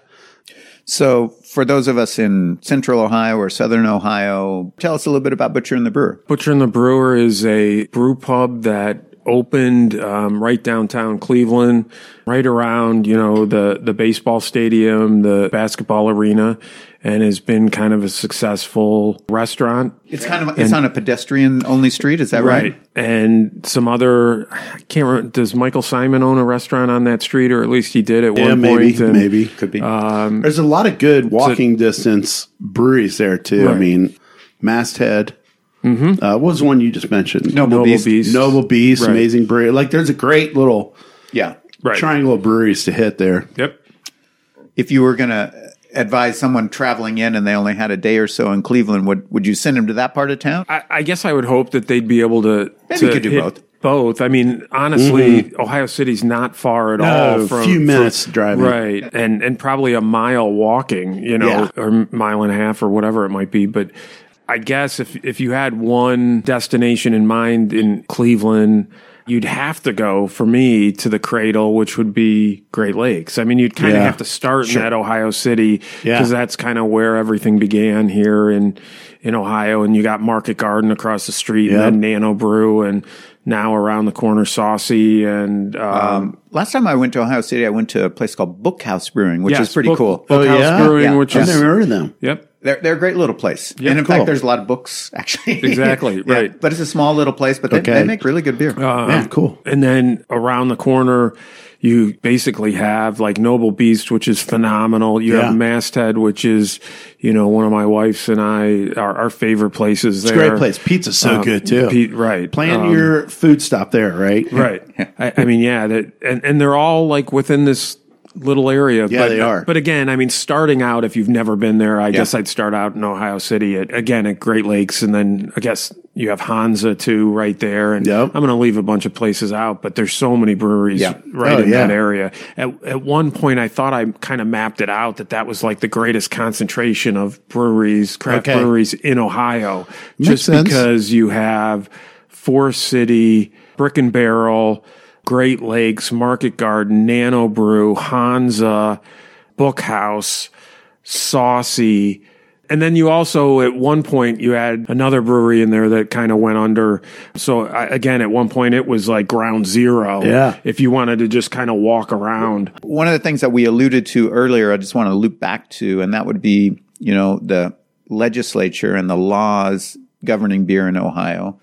So, for those of us in central Ohio or southern Ohio, tell us a little bit about Butcher and the Brewer. Butcher and the Brewer is a brew pub that opened um, right downtown Cleveland, right around you know the the baseball stadium, the basketball arena, and has been kind of a successful restaurant. It's kind of it's on a pedestrian only street. Is that right? right? And some other, I can't remember, does Michael Symon own a restaurant on that street, or at least he did at Yeah, one maybe, point? And, maybe. Could be. There's a lot of good walking distance breweries there too. I mean, Masthead. Mm-hmm. Uh, what was the one you just mentioned? Noble, Noble Beast. Beast. Noble Beast, Right. amazing brewery. Like, there's a great little Yeah. Right. triangle of breweries to hit there. Yep. If you were going to advise someone traveling in and they only had a day or so in Cleveland, would would you send them to that part of town? I, I guess I would hope that they'd be able to. Maybe to you could do hit both. Both. I mean, honestly, Ohio City's not far at No, all a from few from- minutes driving. right? And and probably a mile walking, you know, Yeah. or mile and a half or whatever it might be. But I guess if if you had one destination in mind in Cleveland. You'd have to go for me to the cradle, which would be Great Lakes. I mean, you'd kind of Yeah. have to start in that Ohio City Yeah. because that's kind of where everything began here in in Ohio. And you got Market Garden across the street, Yep. and then Nano Brew, and now around the corner Saucy, and um, Last time I went to Ohio City, I went to a place called Bookhouse Brewing, which yes, is pretty Book- cool. Bookhouse Brewing, Yeah. which I've is never heard of them. yep, They're, they're a great little place. and in cool. fact, there's a lot of books, actually. Exactly, Yeah, right. But it's a small little place, but they, Okay. they make really good beer. yeah, cool. And then around the corner, you basically have like Noble Beast, which is phenomenal. You Yeah. have Masthead, which is, you know, one of my wife's and I, our, our favorite places It's a great place. Pizza's so Um, good too. Pete- right. Plan Um, your food stop there, right? Right. I, I mean, yeah, that, and, and they're all like within this little area. Yeah, but, they are. But again, I mean, starting out, if you've never been there, I guess I'd start out in Ohio City at, again, at Great Lakes. And then I guess you have Hansa too right there. And Yep. I'm going to leave a bunch of places out, but there's so many breweries Yeah. right Oh, in yeah. that area. At, at one point, I thought I kind of mapped it out that that was like the greatest concentration of breweries, craft Okay. breweries in Ohio, Makes just sense. because you have Forest City, Brick and Barrel, Great Lakes, Market Garden, Nano Brew, Hansa, Bookhouse, Saucy. And then you also, at one point, you had another brewery in there that kind of went under. So I, again, at one point, it was like ground zero. Yeah. If you wanted to just kind of walk around. One of the things that we alluded to earlier, I just want to loop back to, and that would be, you know, the legislature and the laws governing beer in Ohio.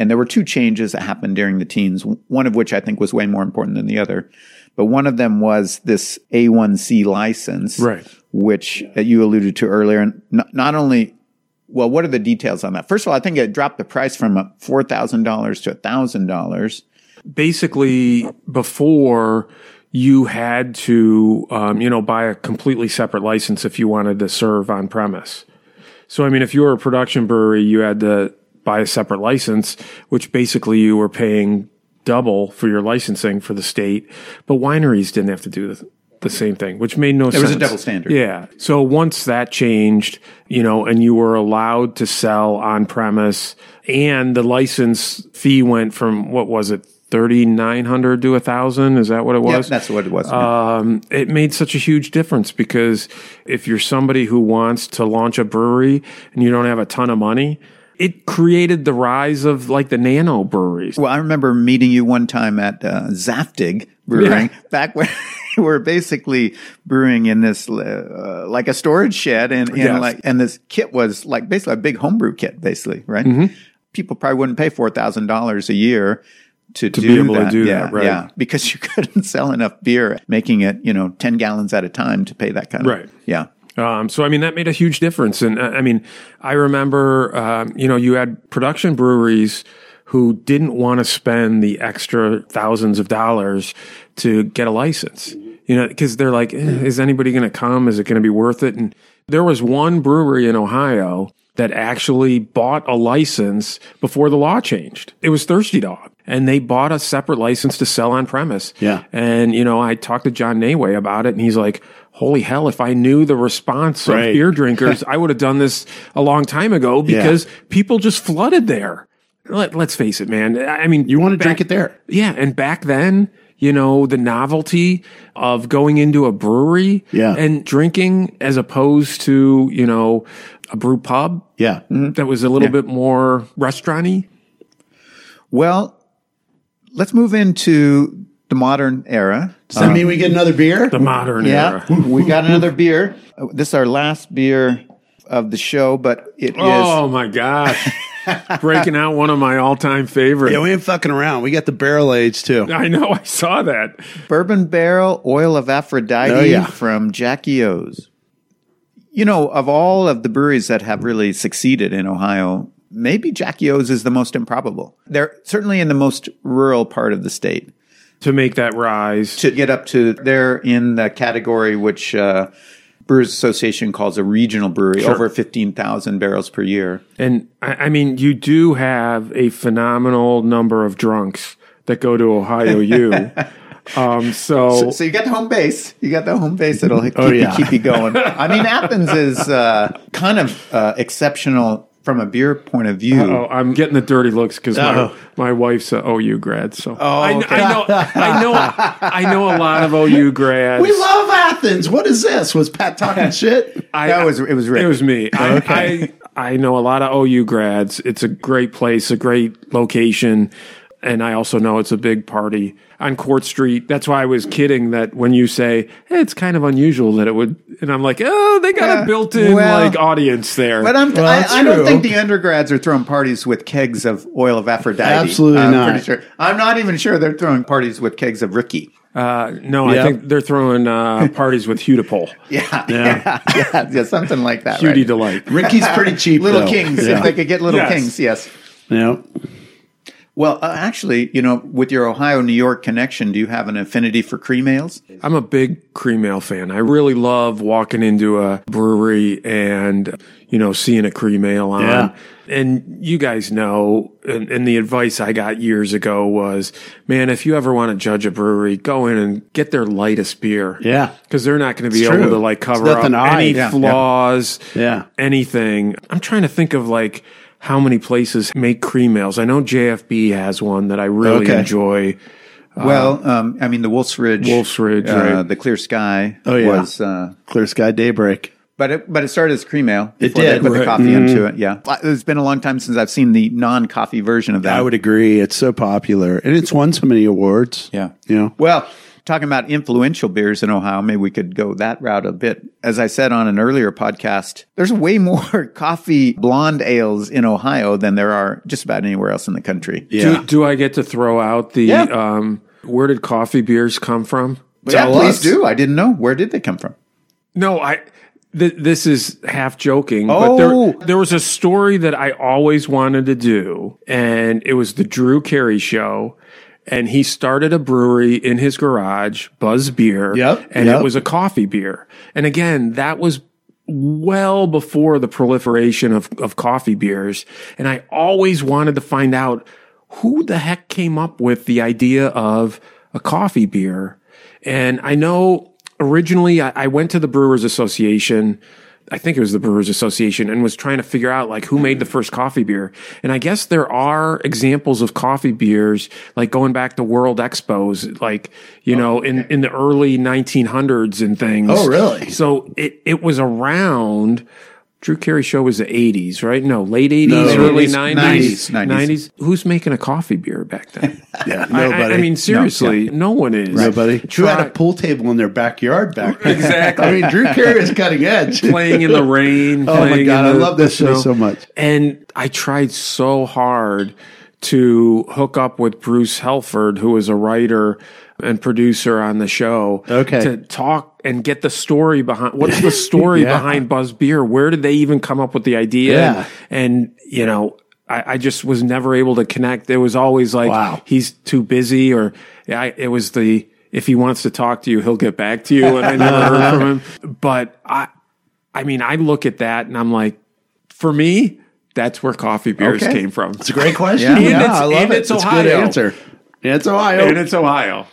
And there were two changes that happened during the teens, one of which I think was way more important than the other. But one of them was this A1C license, Right. which uh, you alluded to earlier. And not, not only, well, what are the details on that? First of all, I think it dropped the price from uh, $4,000 to $1,000. basically before you had to um, you know buy a completely separate license if you wanted to serve on premise so i mean if you were a production brewery you had to buy a separate license which basically you were paying double for your licensing for the state but wineries didn't have to do the, the same thing which made no sense It was a double standard. yeah so once that changed you know and you were allowed to sell on premise and the license fee went from what was it 3900 to a thousand is that what it was Yeah, that's what it was. um, it made such a huge difference because if you're somebody who wants to launch a brewery and you don't have a ton of money, it created the rise of like the nano breweries. Well, I remember meeting you one time at uh, Zaftig Brewing Yeah. back when we were basically brewing in this uh, like a storage shed, and, and Yes. like and this kit was like basically a big homebrew kit, basically, right? Mm-hmm. People probably wouldn't pay four thousand dollars a year. To, be do able to do yeah, that, right. Yeah, because you couldn't sell enough beer, making it, you know, 10 gallons at a time to pay that kind of. Right. Yeah. Um, so I mean that made a huge difference, and uh, I mean I remember um, you know you had production breweries who didn't want to spend the extra thousands of dollars to get a license, you know, because they're like, eh, is anybody going to come? Is it going to be worth it? And there was one brewery in Ohio that actually bought a license before the law changed. It was Thirsty Dog. And they bought a separate license to sell on premise. Yeah. And, you know, I talked to John Najeway about it and he's like, holy hell, if I knew the response Right. of beer drinkers, I would have done this a long time ago because people just flooded there. Let, let's face it, man. I I mean, You want to back- drink it there. Yeah. And back then, you know, the novelty of going into a brewery Yeah. and drinking as opposed to, you know, a brew pub Yeah. that was a little bit more restaurant-y. Well, let's move into the modern era. Does that mean we get another beer? The modern Yeah, era. we got another beer. Uh, This is our last beer of the show, but it is Oh my gosh. Breaking out one of my all time favorites. yeah, we ain't fucking around. We got the barrel age too. I know, I saw that. Bourbon Barrel Oil of Aphrodite Oh, yeah. from Jackie O's. You know, of all of the breweries that have really succeeded in Ohio, maybe Jackie O's is the most improbable. They're certainly in the most rural part of the state. To make that rise. To get up to, they're in the category which uh, Brewers Association calls a regional brewery, over 15,000 barrels per year. And I, I mean, you do have a phenomenal number of drunks that go to Ohio U. um, so, So you got the home base. You got the home base that'll keep, yeah. you, keep you going. I mean, Athens is uh, kind of uh, exceptional from a beer point of view. oh, I'm getting the dirty looks because Oh. my, my wife's a OU grad. So oh, I, okay. I know, I know, I know a lot of OU grads. We love Athens. What is this? Was Pat talking shit? I, That was- it was Rick. It was me. I, I I know a lot of OU grads. It's a great place, a great location, and I also know it's a big party on Court Street. That's why I was kidding that when you say hey, it's kind of unusual that it would, and I'm like, oh, they got Yeah. a built-in Well, like audience there. But I'm, Well, I, I don't think the undergrads are throwing parties with kegs of oil of Aphrodite. Absolutely I'm not. Pretty sure. I'm not even sure they're throwing parties with kegs of Ricky. uh, no, Yeah. I think they're throwing uh, parties with Hudepohl, Yeah, yeah, yeah, yeah, something like that. Cutie right? delight. Ricky's pretty cheap. Little though. Kings, Yeah. if they could get Little Yes. Kings, yes. yeah. Well, uh, actually, you know, with your Ohio New York connection, do you have an affinity for cream ales? I'm a big cream ale fan. I really love walking into a brewery and, you know, seeing a cream ale on. Yeah. And you guys know, and, and the advice I got years ago was, man, if you ever want to judge a brewery, go in and get their lightest beer. Yeah. Because they're not going to be able to like cover up nothing to hide. any yeah. flaws, Yeah. anything. I'm trying to think of like how many places make cream ales. I know JFB has one that I really Okay. enjoy. well, um, I mean, the Wolf's Ridge, Wolf's Ridge, uh, right. the Clear Sky Oh, yeah. was, uh, Clear Sky Daybreak. but it, but it started as cream ale. It before they did. put the Right. coffee into it. Yeah, it's been a long time since I've seen the non-coffee version of that. I would agree. It's so popular, and it's won so many awards. Yeah. You know. Well, talking about influential beers in Ohio, maybe we could go that route a bit. As I said on an earlier podcast, there's way more coffee blonde ales in Ohio than there are just about anywhere else in the country. Yeah. Do, do I get to throw out the, Yeah. um, where did coffee beers come from? But yeah, please us. do. I didn't know. Where did they come from? No, I. Th- this is half joking, but Oh. there there was a story that I always wanted to do, and it was the Drew Carey show. And he started a brewery in his garage, Buzz Beer. Yep, And yep. it was a coffee beer. And again, that was well before the proliferation of, of coffee beers. And I always wanted to find out who the heck came up with the idea of a coffee beer. And I know originally I, I went to the Brewers Association. I think it was the Brewers Association and was trying to figure out like who made the first coffee beer. And I guess there are examples of coffee beers, like going back to World Expos, like, you know, in, in the early 1900s and things. Oh, really? So it, it was around. Drew Carey show was the 80s, right? No, late 80s, No, early 80s, 90s, 90s. 90s. Who's making a coffee beer back then? Yeah. Nobody. I, I mean, seriously, no, one is. Nobody. Who had a pool table in their backyard back then? Exactly. I mean, Drew Carey is cutting edge. playing in the rain. Oh my God, in I love this show so much. And I tried so hard to hook up with Bruce Helford, who is a writer and producer on the show. Okay. To talk and get the story behind what's the story Yeah. behind Buzz Beer? Where did they even come up with the idea? Yeah. And, you know, I, I just was never able to connect. There was always like, Wow. he's too busy or I, it was the, if he wants to talk to you, he'll get back to you. And I never heard from him. But I, I mean, I look at that and I'm like, for me, that's where coffee beers Okay. came from. It's a great question. Yeah. Yeah, it's- I love and it. it's a good answer. Yeah, it's Ohio. And it's Ohio.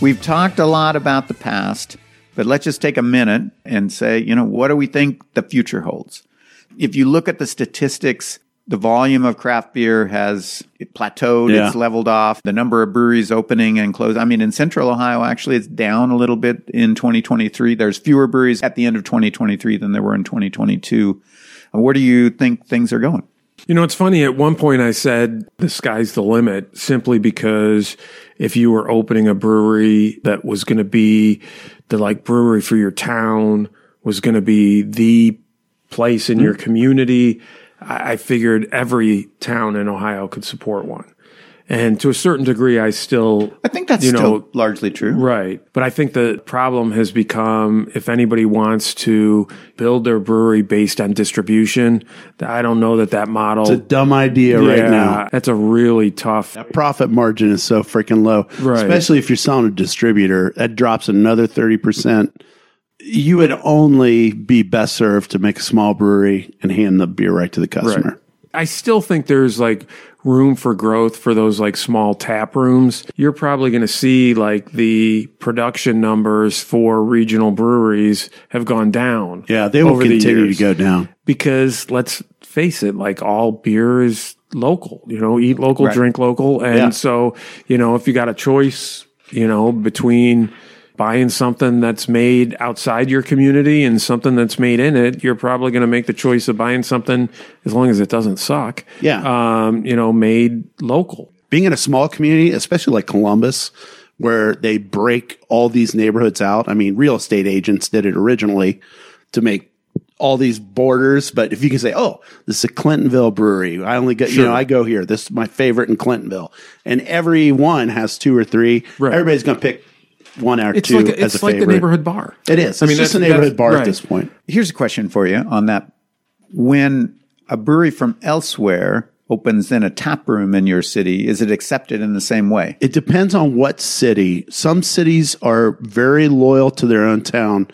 We've talked a lot about the past, but let's just take a minute and say, you know, what do we think the future holds? If you look at the statistics, the volume of craft beer has plateaued, Yeah. it's leveled off. The number of breweries opening and closing. I mean, in central Ohio, actually, it's down a little bit in 2023. There's fewer breweries at the end of 2023 than there were in 2022. Uh, Where do you think things are going? You know, it's funny. At one point, I said the sky's the limit simply because if you were opening a brewery that was going to be the like brewery for your town, was going to be the place in your hmm. community, I, I figured every town in Ohio could support one. And to a certain degree, I still, I think that's you still know, largely true. Right. But I think the problem has become if anybody wants to build their brewery based on distribution, I don't know that that model. It's a dumb idea right now. That's a really tough. That Profit margin is so freaking low, Right. especially if you're selling a distributor. That drops another 30%. You would only be best served to make a small brewery and hand the beer right to the customer. I still think there's like room for growth for those like small tap rooms. You're probably going to see like the production numbers for regional breweries have gone down. Yeah, they will continue to go down. because let's face it, like all beer is local, you know, eat local, Right. drink local. And Yeah. so, you know, if you got a choice, you know, between buying something that's made outside your community and something that's made in it, you're probably going to make the choice of buying something as long as it doesn't suck. Yeah. Um, you know, made local. being in a small community, especially like Columbus, where they break all these neighborhoods out. I mean, real estate agents did it originally to make all these borders. But if you can say, oh, this is a Clintonville brewery, I only go, you know, I go here. This is my favorite in Clintonville. And every one has two or three. Right. Everybody's going to pick one or It's two like, as it's a like favorite. the neighborhood bar. It is. I mean, It's just a neighborhood bar right. at this point. Here's a question for you on that. When a brewery from elsewhere opens in a tap room in your city, is it accepted in the same way? It depends on what city. Some cities are very loyal to their own town.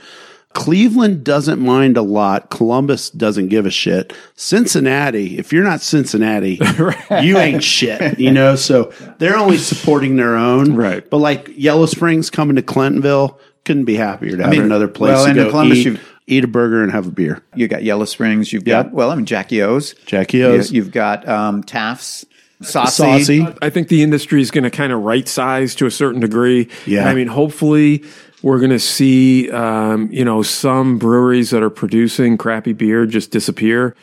Cleveland doesn't mind a lot. Columbus doesn't give a shit. Cincinnati, if you're not Cincinnati, you ain't shit, you know? So they're only supporting their own. Right. But like Yellow Springs coming to Clintonville, couldn't be happier to have mean, another place well, to go Columbus, eat, you've- eat a burger and have a beer. You got Yellow Springs. You've Yeah. got well, I mean Jackie O's. Jackie O's. You, have got um, Taft's, Saucy. Saucy. I think the industry is going to kind of right size to a certain degree. Yeah. I mean, hopefully we're going to see, um, you know, some breweries that are producing crappy beer just disappear.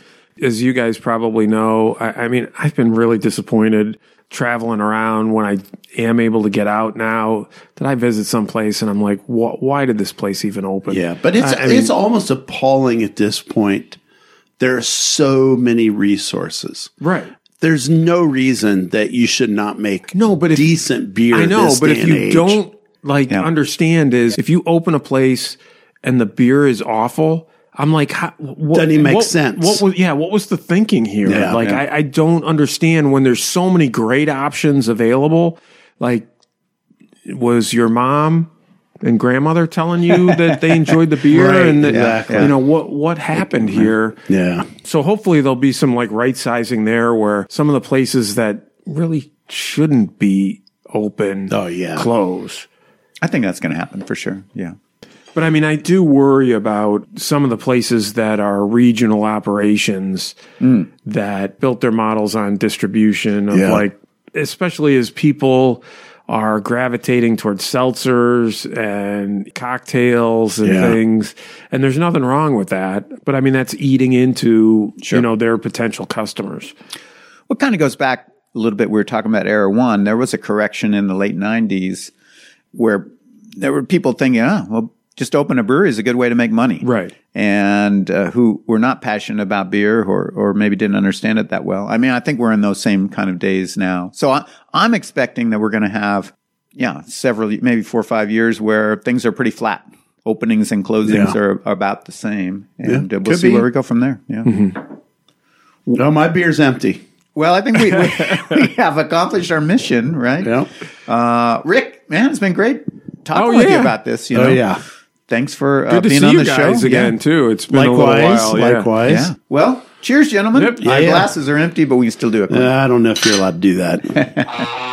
As you guys probably know, I, I mean, I've been really disappointed traveling around when I am able to get out now that I visit some place and I'm like, wh- why did this place even open? Yeah, but it's I- I mean- it's almost appalling at this point. There are so many resources. right. There's no reason that you should not make No, but if- decent beer. I know, but if you age. don't like Yeah. understand is if you open a place and the beer is awful, I'm like, how, what, Doesn't even make what- sense. What was yeah? What was the thinking here? Yeah, like, yeah. I, I don't understand when there's so many great options available. Like, was your mom and grandmother telling you that they enjoyed the beer Right, and that, exactly. you know what what happened here? yeah, So hopefully there'll be some like right sizing there where some of the places that really shouldn't be open Oh, yeah. close. I think that's going to happen for sure. Yeah. But I mean, I do worry about some of the places that are regional operations mm. that built their models on distribution of Yeah. like, especially as people are gravitating towards seltzers and cocktails and Yeah. things. And there's nothing wrong with that. But I mean, that's eating into, Sure. you know, their potential customers. What kind of goes back a little bit. We were talking about Era One. There was a correction in the late '90s where there were people thinking, "Oh, well, just open a brewery is a good way to make money." Right. And uh, who were not passionate about beer or or maybe didn't understand it that well. I mean, I think we're in those same kind of days now. So I, I'm expecting that we're going to have, yeah, several, maybe four or five years where things are pretty flat. Openings and closings Yeah. are, are about the same, and Yeah, uh, we'll could see be. where we go from there. Yeah. no, my beer's empty. Well, I think we, we, we have accomplished our mission, right? Yeah. Uh, Rick, man, it's been great talking Oh, with you about this. You Oh know, yeah. thanks for uh, Good to being see on you the guys show again, Yeah. too. It's been a little Likewise. while. yeah. likewise. Yeah. Well, cheers, gentlemen. Yep. Our Yeah. glasses are empty, but we can still do it. Uh, I don't know if you're allowed to do that.